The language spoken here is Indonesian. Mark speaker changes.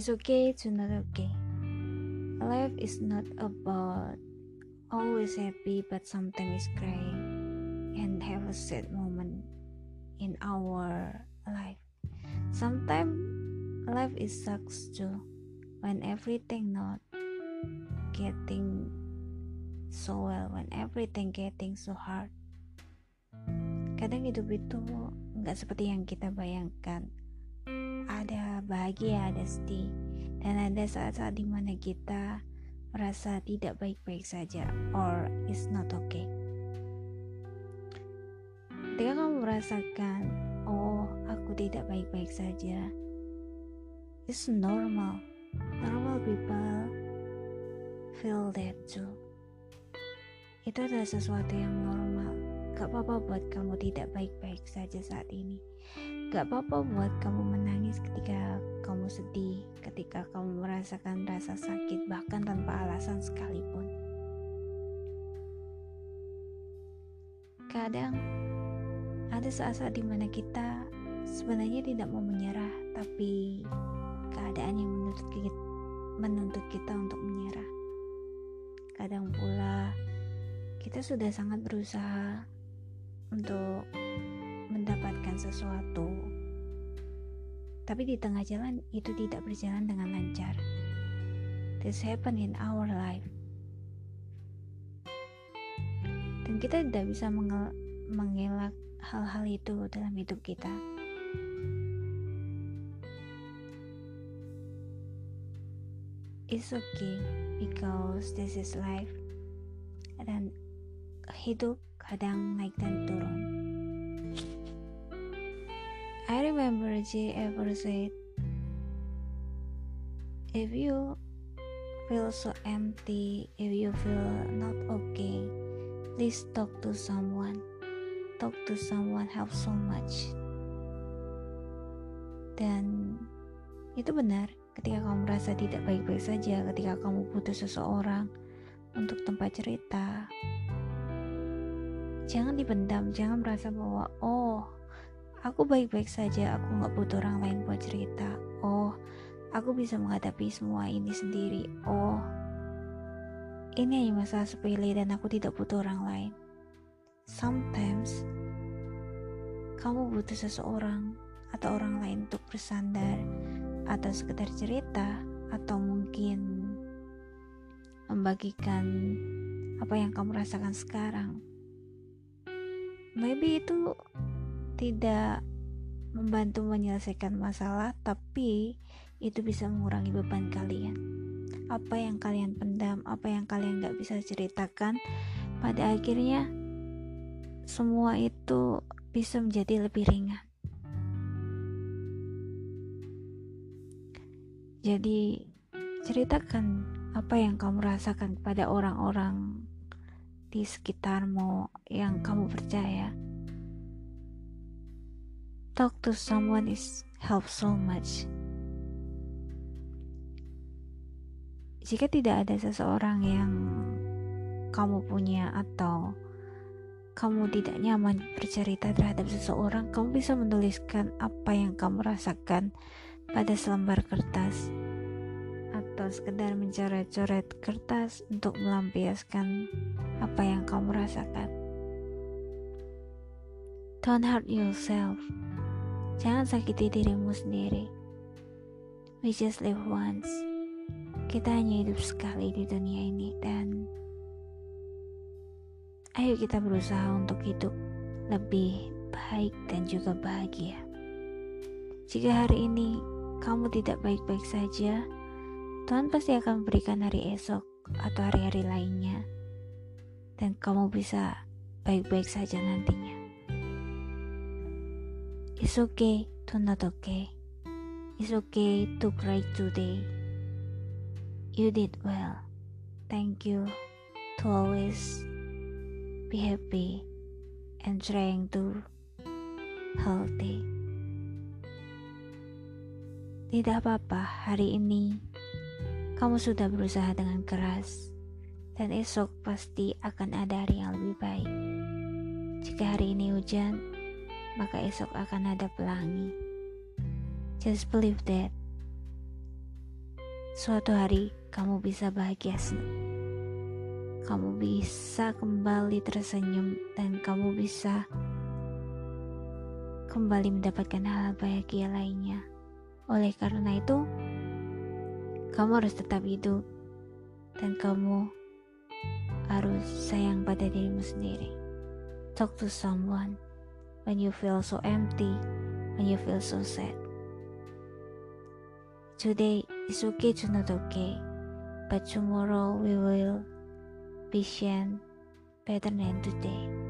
Speaker 1: It's okay to not okay. Life is not about always happy, but sometimes cry and have a sad moment in our life. Sometimes life is sucks too when everything not getting so well, when everything getting so hard. Kadang hidup itu nggak seperti yang kita bayangkan bahagia, ada sedih, dan ada saat-saat di mana kita merasa tidak baik-baik saja or is not okay. Ketika kamu merasakan, oh aku tidak baik-baik saja, it's normal. Normal people feel that too. Itu adalah sesuatu yang normal. Gak apa-apa buat kamu tidak baik-baik saja saat ini. Gak apa-apa buat kamu menangis ketika kamu sedih, ketika kamu merasakan rasa sakit, bahkan tanpa alasan sekalipun. Kadang ada saat-saat di mana kita sebenarnya tidak mau menyerah, tapi keadaan yang menuntut kita, menuntut kita untuk menyerah. Kadang pula kita sudah sangat berusaha untuk mendapatkan sesuatu, tapi di tengah jalan itu tidak berjalan dengan lancar. This happen in our life. Dan kita tidak bisa mengelak hal-hal itu dalam hidup kita. It's okay because this is life. Dan hidup kadang naik dan turun. I remember J ever said, If you feel so empty, if you feel not okay, please talk to someone. Talk to someone helps so much. Dan itu benar ketika kamu merasa tidak baik-baik saja, ketika kamu butuh seseorang untuk tempat cerita. Jangan dipendam, jangan merasa bahwa oh Aku baik-baik saja, aku gak butuh orang lain buat cerita. Oh, aku bisa menghadapi semua ini sendiri. Oh, ini hanya masalah sepele dan aku tidak butuh orang lain. Sometimes, kamu butuh seseorang atau orang lain untuk bersandar atau sekedar cerita atau mungkin membagikan apa yang kamu rasakan sekarang. Maybe itu tidak membantu menyelesaikan masalah, tapi itu bisa mengurangi beban kalian. Apa yang kalian pendam, apa yang kalian gak bisa ceritakan, pada akhirnya semua itu bisa menjadi lebih ringan. Jadi, ceritakan apa yang kamu rasakan kepada orang-orang di sekitarmu yang kamu percaya talk to someone is help so much. Jika tidak ada seseorang yang kamu punya atau kamu tidak nyaman bercerita terhadap seseorang, kamu bisa menuliskan apa yang kamu rasakan pada selembar kertas atau sekedar mencoret-coret kertas untuk melampiaskan apa yang kamu rasakan. Don't hurt yourself. Jangan sakiti dirimu sendiri. We just live once. Kita hanya hidup sekali di dunia ini dan ayo kita berusaha untuk hidup lebih baik dan juga bahagia. Jika hari ini kamu tidak baik-baik saja, Tuhan pasti akan memberikan hari esok atau hari-hari lainnya, dan kamu bisa baik-baik saja nantinya. It's okay to not okay. It's okay to cry today. You did well. Thank you to always be happy and trying to healthy. Tidak apa-apa, hari ini kamu sudah berusaha dengan keras dan esok pasti akan ada hari yang lebih baik. Jika hari ini hujan, maka esok akan ada pelangi. Just believe that. suatu hari kamu bisa bahagia kamu bisa kembali tersenyum dan kamu bisa kembali mendapatkan hal bahagia lainnya. Oleh karena itu, kamu harus tetap hidup dan kamu harus sayang pada dirimu sendiri. Talk to someone when you feel so empty, when you feel so sad. Today is okay to not okay, but tomorrow we will be patient better than today.